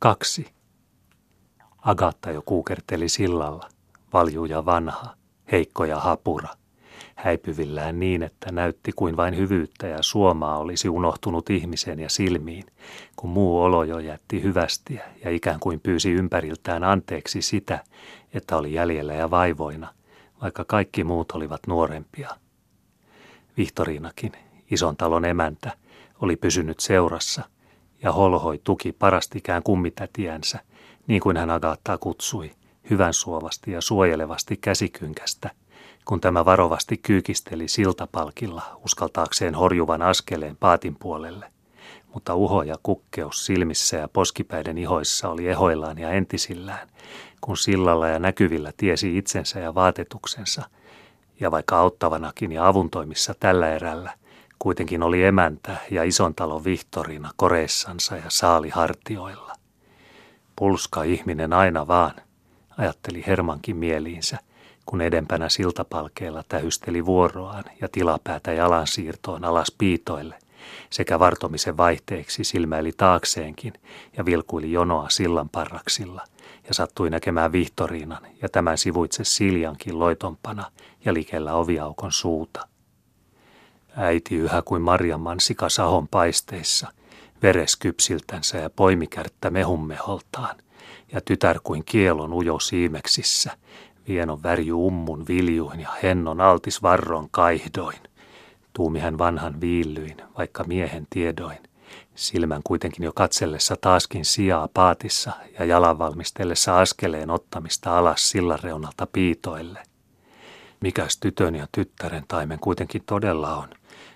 Kaksi. Agatta jo kuukerteli sillalla, valju ja vanha, heikko ja hapura, häipyvillään niin, että näytti kuin vain hyvyyttä ja suomaa olisi unohtunut ihmisen ja silmiin, kun muu olo jo jätti hyvästiä ja ikään kuin pyysi ympäriltään anteeksi sitä, että oli jäljellä ja vaivoina, vaikka kaikki muut olivat nuorempia. Vihtoriinakin, ison talon emäntä, oli pysynyt seurassa ja holhoi tuki parastikään kummitätiänsä, niin kuin hän Agattaa kutsui, hyvän suovasti ja suojelevasti käsikynkästä, kun tämä varovasti kyykisteli siltapalkilla uskaltaakseen horjuvan askeleen paatin puolelle. Mutta uho ja kukkeus silmissä ja poskipäiden ihoissa oli ehoillaan ja entisillään, kun sillalla ja näkyvillä tiesi itsensä ja vaatetuksensa, ja vaikka auttavanakin ja avuntoimissa tällä erällä, kuitenkin oli emäntä ja ison talon Vihtorina koreessansa ja saali hartioilla. Pulska ihminen aina vaan, ajatteli Hermankin mieliinsä, kun edempänä siltapalkeella tähysteli vuoroaan ja tilapäätä jalan siirtoon alas piitoille, sekä vartomisen vaihteeksi silmäili taakseenkin ja vilkuili jonoa sillan parraksilla ja sattui näkemään Vihtoriinan ja tämän sivuitse Siljankin loitompana ja likellä oviaukon suuta. Äiti yhä kuin Marjan mansika sahon paisteissa, vereskypsiltänsä ja poimikärttä mehummeholtaan, ja tytär kuin kielon ujo siimeksissä, hienon väri ummun viljuin ja hennon altis varron kaihdoin. Tuumi hän vanhan viillyin, vaikka miehen tiedoin. Silmän kuitenkin jo katsellessa taaskin sijaa paatissa ja jalan valmistellessa askeleen ottamista alas sillan reunalta piitoille. Mikäs tytön ja tyttären taimen kuitenkin todella on,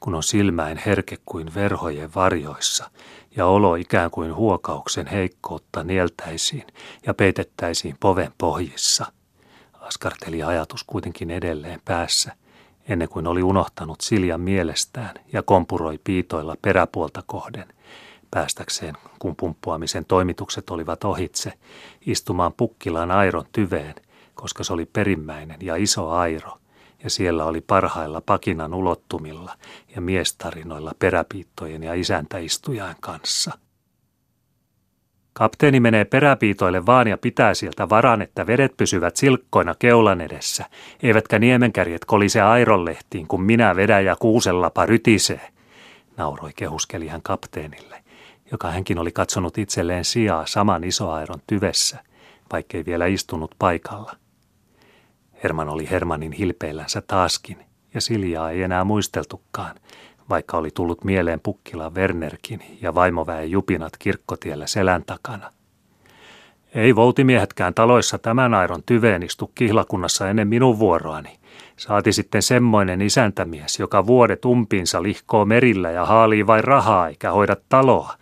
kun on silmäin herke kuin verhojen varjoissa ja olo ikään kuin huokauksen heikkoutta nieltäisiin ja peitettäisiin poven pohjissa – askarteli ajatus kuitenkin edelleen päässä, ennen kuin oli unohtanut Siljan mielestään ja kompuroi piitoilla peräpuolta kohden, päästäkseen, kun pumppuamisen toimitukset olivat ohitse, istumaan pukkilaan airon tyveen, koska se oli perimmäinen ja iso airo, ja siellä oli parhailla pakinan ulottumilla ja miestarinoilla peräpiittojen ja isäntäistujain kanssa – Kapteeni menee peräpiitoille vaan ja pitää sieltä varan, että vedet pysyvät silkkoina keulan edessä, eivätkä niemenkärjet kolise airolehtiin, kun minä vedän ja kuusellapa rytisee, nauroi kehuskeli hän kapteenille, joka hänkin oli katsonut itselleen sijaa saman isoairon tyvessä, vaikkei vielä istunut paikalla. Herman oli Hermanin hilpeillänsä taaskin, ja Siljaa ei enää muisteltukaan, vaikka oli tullut mieleen Pukkila Wernerkin ja vaimoväen jupinat kirkkotiellä selän takana. Ei voutimiehetkään taloissa tämän airon tyveen istu kihlakunnassa ennen minun vuoroani. Saati sitten semmoinen isäntämies, joka vuodet umpiinsa lihkoo merillä ja haalii vain rahaa eikä hoida taloa.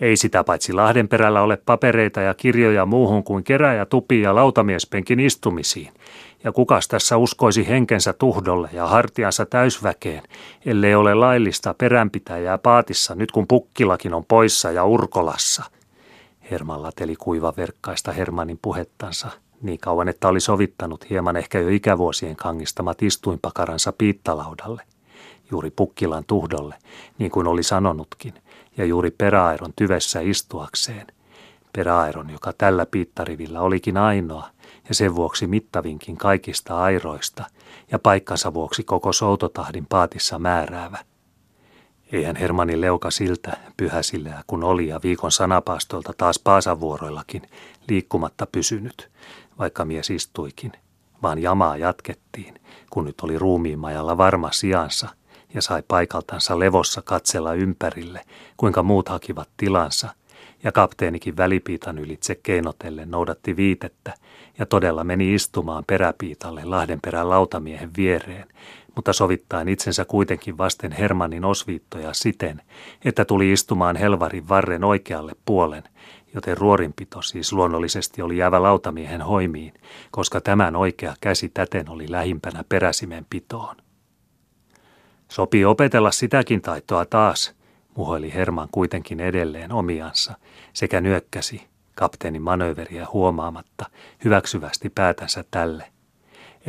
Ei sitä paitsi Lahdenperällä ole papereita ja kirjoja muuhun kuin keräjä, tupi ja lautamiespenkin istumisiin – ja kukas tässä uskoisi henkensä tuhdolle ja hartiansa täysväkeen, ellei ole laillista peränpitäjää paatissa nyt kun pukkilakin on poissa ja urkolassa. Herman lateli kuiva verkkaista Hermanin puhettansa niin kauan, että oli sovittanut hieman ehkä jo ikävuosien kangistamat istuinpakaransa piittalaudalle, juuri pukkilan tuhdolle, niin kuin oli sanonutkin, ja juuri peräairon tyvessä istuakseen. Peräairon, joka tällä piittarivillä olikin ainoa – ja sen vuoksi mittavinkin kaikista airoista ja paikkansa vuoksi koko soutotahdin paatissa määräävä. Eihän Hermanin leuka siltä, pyhäsillä kun oli ja viikon sanapaastolta taas paasavuoroillakin liikkumatta pysynyt, vaikka mies istuikin, vaan jamaa jatkettiin, kun nyt oli ruumiimajalla varma sijansa ja sai paikaltansa levossa katsella ympärille, kuinka muut hakivat tilansa, ja kapteenikin välipiitan ylitse keinotellen noudatti viitettä ja todella meni istumaan peräpiitalle Lahdenperän lautamiehen viereen, mutta sovittaen itsensä kuitenkin vasten Hermannin osviittoja siten, että tuli istumaan Helvarin varren oikealle puolen, joten ruorinpito siis luonnollisesti oli jäävä lautamiehen hoimiin, koska tämän oikea käsi täten oli lähimpänä peräsimen pitoon. Sopii opetella sitäkin taitoa taas, muhoili Herman kuitenkin edelleen omiansa, sekä nyökkäsi, kapteenin manööveriä huomaamatta, hyväksyvästi päätänsä tälle.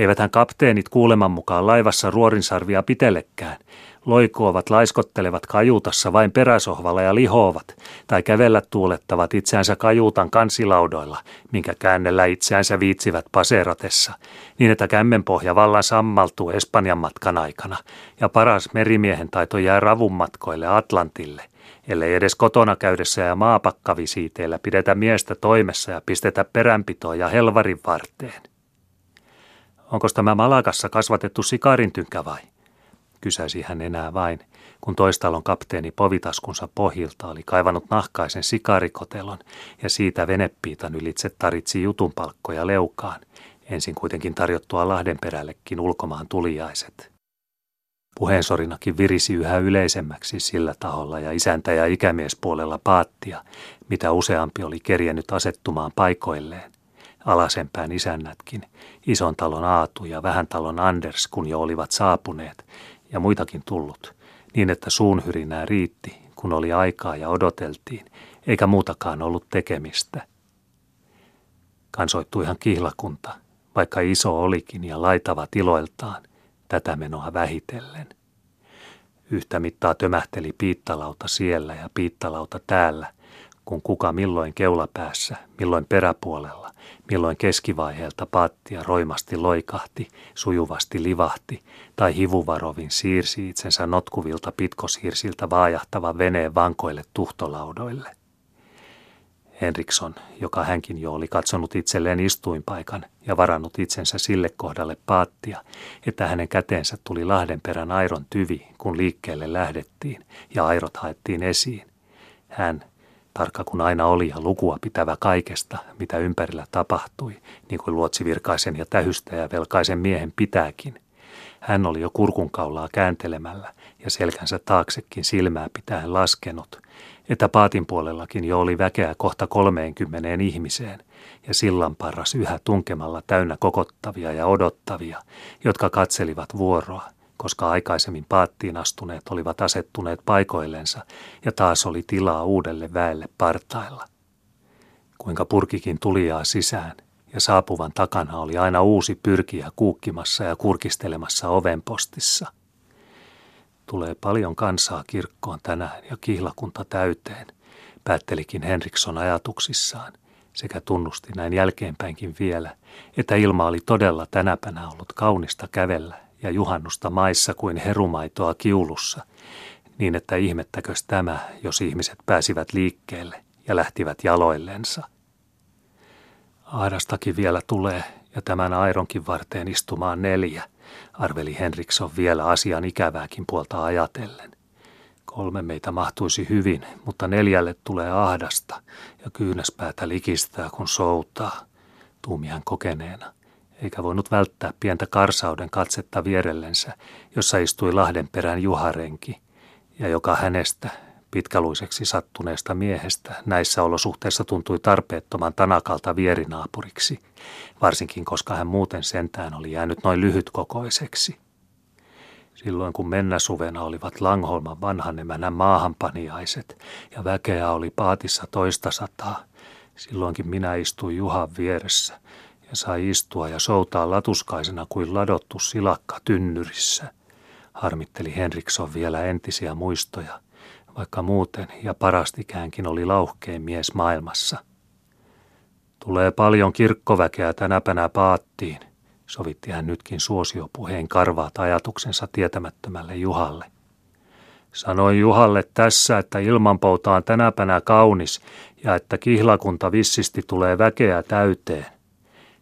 Eiväthän kapteenit kuuleman mukaan laivassa ruorinsarvia pitellekään. Loikoovat laiskottelevat kajuutassa vain peräsohvalla ja lihoovat, tai kävellä tuulettavat itseänsä kajuutan kansilaudoilla, minkä käännellä itseänsä viitsivät paseratessa, niin että kämmenpohja vallan sammaltuu Espanjan matkan aikana, ja paras merimiehen taito jää ravun matkoille Atlantille, ellei edes kotona käydessä ja maapakkavisiiteillä pidetä miestä toimessa ja pistetä peränpitoa ja helvarin varteen. Onko tämä Malakassa kasvatettu sikarintynkä vai? Kysäisi hän enää vain, kun toistalon kapteeni povitaskunsa pohjilta oli kaivannut nahkaisen sikarikotelon ja siitä venepiitan ylitse taritsi jutunpalkkoja leukaan, ensin kuitenkin tarjottua Lahdenperällekin ulkomaan tulijaiset. Puheensorinakin virisi yhä yleisemmäksi sillä taholla ja isäntä- ja ikämiespuolella paattia, mitä useampi oli kerjennyt asettumaan paikoilleen. Alasempään isännätkin, ison talon Aatu ja vähän talon Anders, kun jo olivat saapuneet, ja muitakin tullut, niin että suunhyrinää riitti, kun oli aikaa ja odoteltiin, eikä muutakaan ollut tekemistä. Kansoittui ihan kihlakunta, vaikka iso olikin ja laitava tiloiltaan, tätä menoa vähitellen. Yhtä mittaa tömähteli piittalauta siellä ja piittalauta täällä, kun kuka milloin keulapäässä, milloin peräpuolella, milloin keskivaiheelta paattia roimasti loikahti, sujuvasti livahti, tai hivuvarovin siirsi itsensä notkuvilta pitkosiirsiltä vaajahtava veneen vankoille tuhtolaudoille. Henriksson, joka hänkin jo oli katsonut itselleen istuinpaikan ja varannut itsensä sille kohdalle paattia, että hänen käteensä tuli Lahdenperän airon tyvi, kun liikkeelle lähdettiin ja airot haettiin esiin. Hän, tarkka kun aina oli ja lukua pitävä kaikesta, mitä ympärillä tapahtui, niin kuin luotsivirkaisen ja ja velkaisen miehen pitääkin. Hän oli jo kurkunkaulaa kääntelemällä ja selkänsä taaksekin silmää pitäen laskenut, että paatin puolellakin jo oli väkeä kohta kolmeenkymmeneen ihmiseen, ja sillan parras yhä tunkemalla täynnä kokottavia ja odottavia, jotka katselivat vuoroa – koska aikaisemmin paattiin astuneet olivat asettuneet paikoillensa ja taas oli tilaa uudelle väelle partailla. Kuinka purkikin tulijaa sisään ja saapuvan takana oli aina uusi pyrkiä kuukkimassa ja kurkistelemassa ovenpostissa. Tulee paljon kansaa kirkkoon tänään ja kihlakunta täyteen, päättelikin Henriksson ajatuksissaan sekä tunnusti näin jälkeenpäinkin vielä, että ilma oli todella tänäpänä ollut kaunista kävellä ja juhannusta maissa kuin herumaitoa kiulussa, niin että ihmettäkös tämä, jos ihmiset pääsivät liikkeelle ja lähtivät jaloillensa. Ahdastakin vielä tulee ja tämän aironkin varteen istumaan neljä, arveli Henriksson vielä asian ikävääkin puolta ajatellen. Kolme meitä mahtuisi hyvin, mutta neljälle tulee ahdasta ja kyynäspäätä likistää, kun soutaa, tuumian kokeneena eikä voinut välttää pientä karsauden katsetta vierellensä, jossa istui Lahdenperän juharenki, ja joka hänestä, pitkäluiseksi sattuneesta miehestä, näissä olosuhteissa tuntui tarpeettoman tanakalta vierinaapuriksi, varsinkin koska hän muuten sentään oli jäänyt noin lyhytkokoiseksi. Silloin kun mennäsuvena olivat Langholman vanhanemänä maahanpaniaiset ja väkeä oli paatissa toista sataa, silloinkin minä istuin Juhan vieressä – ja sai istua ja soutaa latuskaisena kuin ladottu silakka tynnyrissä. Harmitteli Henriksson vielä entisiä muistoja, vaikka muuten ja parastikäänkin oli lauhkein mies maailmassa. Tulee paljon kirkkoväkeä tänäpänä paattiin, sovitti hän nytkin suosiopuheen karvaat ajatuksensa tietämättömälle Juhalle. Sanoi Juhalle tässä, että ilmanpouta on tänäpänä kaunis ja että kihlakunta vissisti tulee väkeä täyteen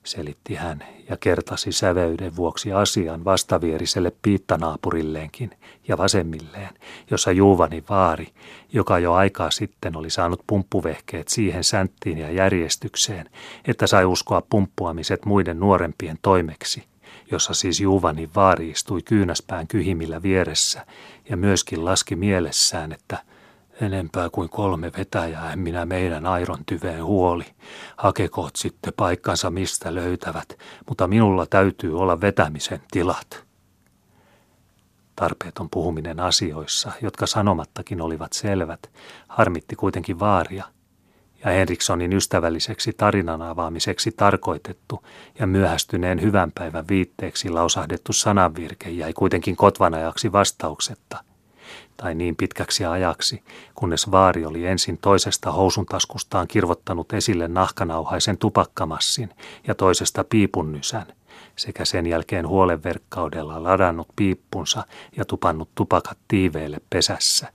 selitti hän ja kertasi säveyden vuoksi asian vastavieriselle piittanaapurillenkin ja vasemmilleen, jossa Juuvani vaari, joka jo aikaa sitten oli saanut pumppuvehkeet siihen sänttiin ja järjestykseen, että sai uskoa pumppuamiset muiden nuorempien toimeksi, jossa siis Juuvani vaari istui kyynäspään kyhimillä vieressä ja myöskin laski mielessään, että – Enempää kuin kolme vetäjää en minä meidän airon tyveen huoli. Hakekoot sitten paikkansa mistä löytävät, mutta minulla täytyy olla vetämisen tilat. Tarpeeton puhuminen asioissa, jotka sanomattakin olivat selvät, harmitti kuitenkin vaaria, ja Henrikssonin ystävälliseksi tarinan avaamiseksi tarkoitettu ja myöhästyneen hyvän päivän viitteeksi lausahdettu sananvirke jäi kuitenkin kotvanajaksi vastauksetta, tai niin pitkäksi ajaksi, kunnes vaari oli ensin toisesta housuntaskustaan kirvottanut esille nahkanauhaisen tupakkamassin ja toisesta piipunnysän, sekä sen jälkeen huolenverkkaudella ladannut piippunsa ja tupannut tupakat tiiveille pesässä.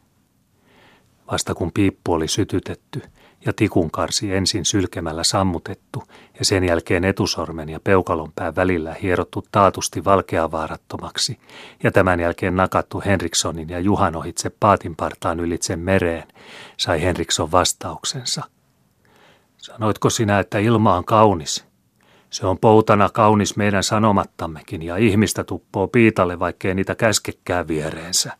Vasta kun piippu oli sytytetty ja tikunkarsi ensin sylkemällä sammutettu ja sen jälkeen etusormen ja peukalonpään välillä hierottu taatusti valkeavaarattomaksi ja tämän jälkeen nakattu Henrikssonin ja Juhan ohitse paatinpartaan ylitse mereen, sai Henriksson vastauksensa. Sanoitko sinä, että ilma on kaunis? Se on poutana kaunis meidän sanomattammekin ja ihmistä tuppoo piitalle, vaikkei niitä käskekään viereensä.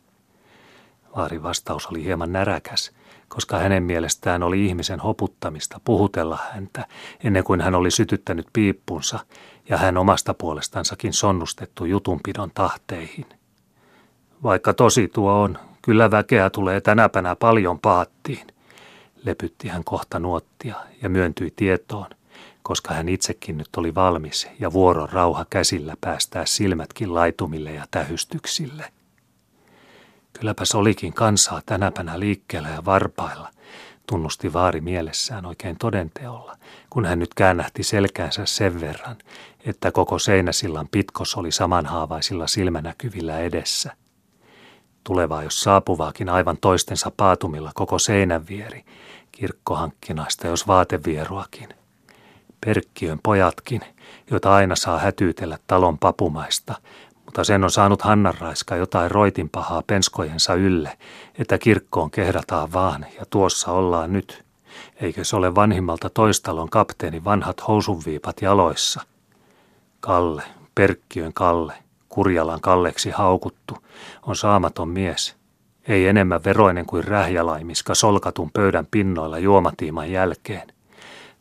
Vaarin vastaus oli hieman näräkäs, koska hänen mielestään oli ihmisen hoputtamista puhutella häntä ennen kuin hän oli sytyttänyt piippunsa ja hän omasta puolestansakin sonnustettu jutunpidon tahteihin. Vaikka tosi tuo on, kyllä väkeä tulee tänäpänä paljon paattiin, lepytti hän kohta nuottia ja myöntyi tietoon, koska hän itsekin nyt oli valmis ja vuoron rauha käsillä päästää silmätkin laitumille ja tähystyksille. Kylläpäs olikin kansaa tänäpänä liikkeellä ja varpailla, tunnusti vaari mielessään oikein todenteolla, kun hän nyt käännähti selkäänsä sen verran, että koko seinäsillan pitkos oli samanhaavaisilla silmänäkyvillä edessä. Tulevaa jos saapuvaakin aivan toistensa paatumilla koko seinän vieri, kirkkohankkinaista jos vaatevieruakin. Perkkiön pojatkin, joita aina saa hätyytellä talon papumaista, mutta sen on saanut Hannanraiska jotain roitin pahaa penskojensa ylle, että kirkkoon kehdataan vaan ja tuossa ollaan nyt. Eikö se ole vanhimmalta toistalon kapteeni vanhat housunviipat jaloissa? Kalle, Perkkiön Kalle, Kurjalan Kalleksi haukuttu, on saamaton mies. Ei enemmän veroinen kuin rähjälaimiska solkatun pöydän pinnoilla juomatiiman jälkeen.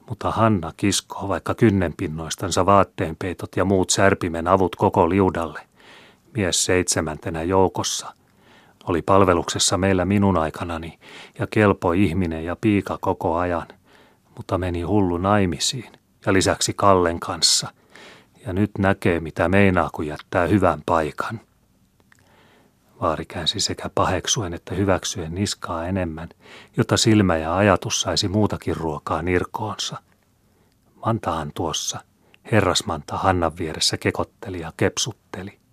Mutta Hanna kiskoo vaikka kynnenpinnoistansa vaatteenpeitot ja muut särpimen avut koko liudalle – mies seitsemäntenä joukossa. Oli palveluksessa meillä minun aikanani ja kelpo ihminen ja piika koko ajan, mutta meni hullu naimisiin ja lisäksi Kallen kanssa. Ja nyt näkee, mitä meinaa, kun jättää hyvän paikan. Vaari käänsi sekä paheksuen että hyväksyen niskaa enemmän, jotta silmä ja ajatus saisi muutakin ruokaa nirkoonsa. Mantahan tuossa, herrasmanta Hannan vieressä kekotteli ja kepsutteli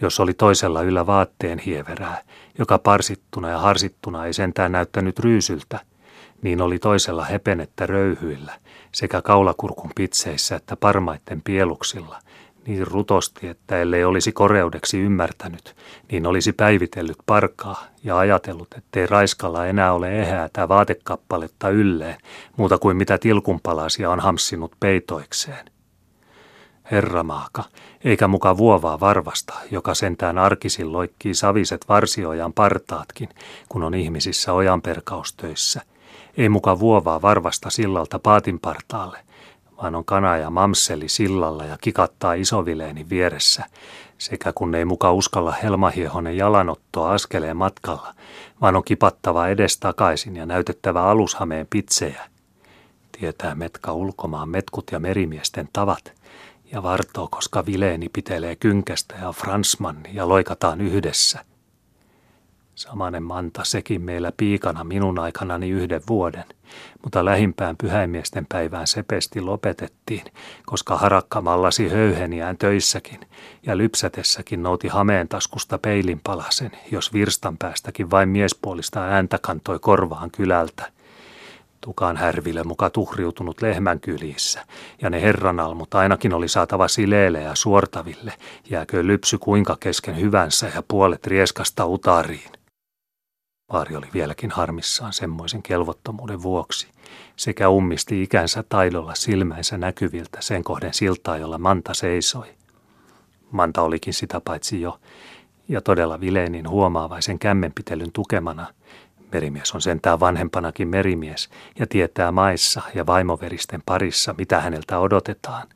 jos oli toisella yllä vaatteen hieverää, joka parsittuna ja harsittuna ei sentään näyttänyt ryysyltä, niin oli toisella hepenettä röyhyillä sekä kaulakurkun pitseissä että parmaitten pieluksilla, niin rutosti, että ellei olisi koreudeksi ymmärtänyt, niin olisi päivitellyt parkaa ja ajatellut, ettei raiskalla enää ole ehäätä vaatekappaletta ylleen, muuta kuin mitä tilkunpalasia on hamssinut peitoikseen. Herramaaka, eikä muka vuovaa varvasta, joka sentään arkisin loikkii saviset varsiojan partaatkin, kun on ihmisissä ojanperkaustöissä. Ei muka vuovaa varvasta sillalta paatin partaalle, vaan on kana ja mamseli sillalla ja kikattaa isovileeni vieressä, sekä kun ei muka uskalla helmahiehonen jalanottoa askeleen matkalla, vaan on kipattava edestakaisin ja näytettävä alushameen pitsejä. Tietää metka ulkomaan metkut ja merimiesten tavat, ja vartoo, koska Vileeni pitelee kynkästä ja Fransman ja loikataan yhdessä. Samanen manta sekin meillä piikana minun aikanani yhden vuoden, mutta lähimpään pyhäimiesten päivään sepesti lopetettiin, koska harakka mallasi höyheniään töissäkin ja lypsätessäkin nouti hameen taskusta peilinpalasen, jos virstan päästäkin vain miespuolista ääntä kantoi korvaan kylältä. Tukan härville muka tuhriutunut lehmän kylissä, ja ne herranalmut ainakin oli saatava sileille ja suortaville, jääkö lypsy kuinka kesken hyvänsä ja puolet rieskasta utariin. Vaari oli vieläkin harmissaan semmoisen kelvottomuuden vuoksi, sekä ummisti ikänsä taidolla silmänsä näkyviltä sen kohden siltaa, jolla Manta seisoi. Manta olikin sitä paitsi jo, ja todella Vileenin huomaavaisen kämmenpitelyn tukemana, Merimies on sentään vanhempanakin merimies ja tietää maissa ja vaimoveristen parissa, mitä häneltä odotetaan.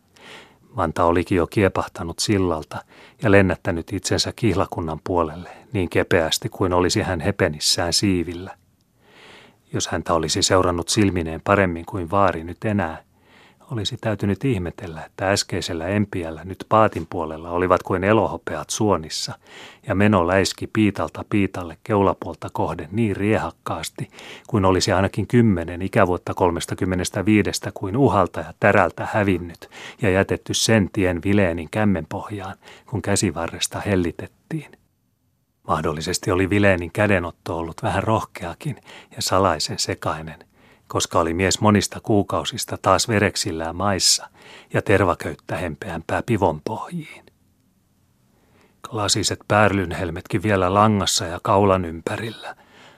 Manta olikin jo kiepahtanut sillalta ja lennättänyt itsensä kihlakunnan puolelle niin kepeästi kuin olisi hän hepenissään siivillä. Jos häntä olisi seurannut silmineen paremmin kuin vaari nyt enää, olisi täytynyt ihmetellä, että äskeisellä empiällä nyt paatin puolella olivat kuin elohopeat suonissa, ja meno läiski piitalta piitalle keulapuolta kohden niin riehakkaasti, kuin olisi ainakin kymmenen ikävuotta kolmestakymmenestä viidestä kuin uhalta ja tärältä hävinnyt ja jätetty sen tien vileenin kämmenpohjaan, kun käsivarresta hellitettiin. Mahdollisesti oli Vileenin kädenotto ollut vähän rohkeakin ja salaisen sekainen, koska oli mies monista kuukausista taas vereksillään maissa ja tervaköyttä hempeämpää pivon pohjiin. Lasiset päärlynhelmetkin vielä langassa ja kaulan ympärillä,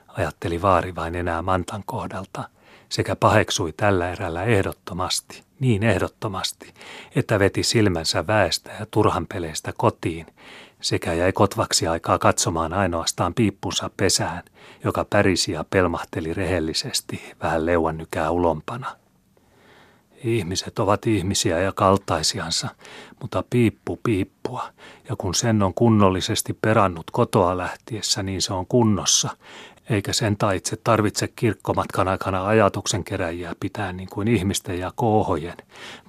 ajatteli vaari vain enää mantan kohdalta, sekä paheksui tällä erällä ehdottomasti, niin ehdottomasti, että veti silmänsä väestä ja turhanpeleistä kotiin sekä jäi kotvaksi aikaa katsomaan ainoastaan piippunsa pesään, joka pärisi ja pelmahteli rehellisesti vähän leuannykää ulompana. Ihmiset ovat ihmisiä ja kaltaisiansa, mutta piippu piippua, ja kun sen on kunnollisesti perannut kotoa lähtiessä, niin se on kunnossa, eikä sen taitse tarvitse kirkkomatkan aikana ajatuksen keräjiä pitää niin kuin ihmisten ja koohojen,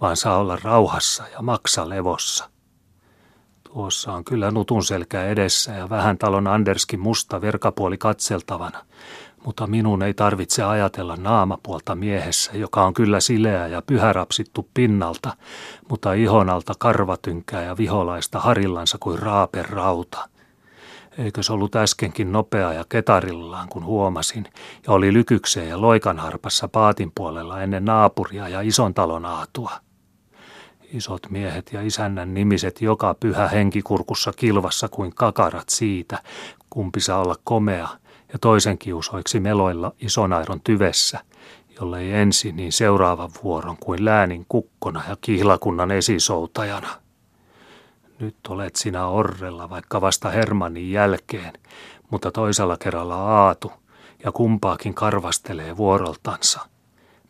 vaan saa olla rauhassa ja maksa levossa. Tuossa on kyllä nutun selkä edessä ja vähän talon Anderskin musta verkapuoli katseltavana, mutta minun ei tarvitse ajatella naamapuolta miehessä, joka on kyllä sileä ja pyhärapsittu pinnalta, mutta ihonalta karvatynkää ja viholaista harillansa kuin raapen rauta. Eikö se ollut äskenkin nopea ja ketarillaan, kun huomasin, ja oli lykykseen ja loikanharpassa paatin puolella ennen naapuria ja ison talon aatua isot miehet ja isännän nimiset joka pyhä henkikurkussa kilvassa kuin kakarat siitä, kumpi saa olla komea ja toisen kiusoiksi meloilla isonairon tyvessä, jollei ensin niin seuraavan vuoron kuin läänin kukkona ja kihlakunnan esisoutajana. Nyt olet sinä orrella vaikka vasta Hermannin jälkeen, mutta toisella kerralla aatu ja kumpaakin karvastelee vuoroltansa,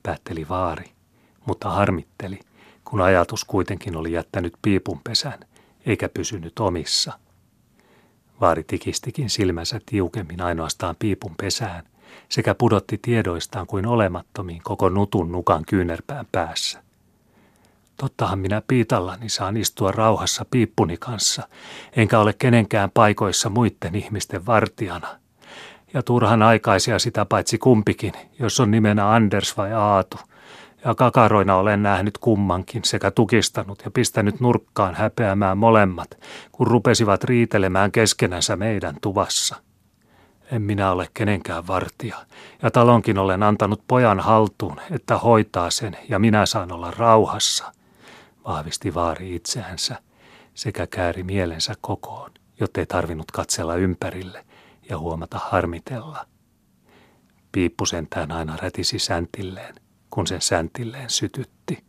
päätteli vaari, mutta harmitteli – kun ajatus kuitenkin oli jättänyt piipunpesän, eikä pysynyt omissa. Vaari tikistikin silmänsä tiukemmin ainoastaan piipun pesään, sekä pudotti tiedoistaan kuin olemattomiin koko nutun nukan kyynärpään päässä. Tottahan minä piitallani saan istua rauhassa piippuni kanssa, enkä ole kenenkään paikoissa muiden ihmisten vartijana. Ja turhan aikaisia sitä paitsi kumpikin, jos on nimenä Anders vai Aatu – ja kakaroina olen nähnyt kummankin sekä tukistanut ja pistänyt nurkkaan häpeämään molemmat, kun rupesivat riitelemään keskenänsä meidän tuvassa. En minä ole kenenkään vartija, ja talonkin olen antanut pojan haltuun, että hoitaa sen, ja minä saan olla rauhassa, vahvisti vaari itseänsä, sekä kääri mielensä kokoon, jottei tarvinnut katsella ympärille ja huomata harmitella. Piippu sentään aina rätisi säntilleen, kun sen säntilleen sytytti.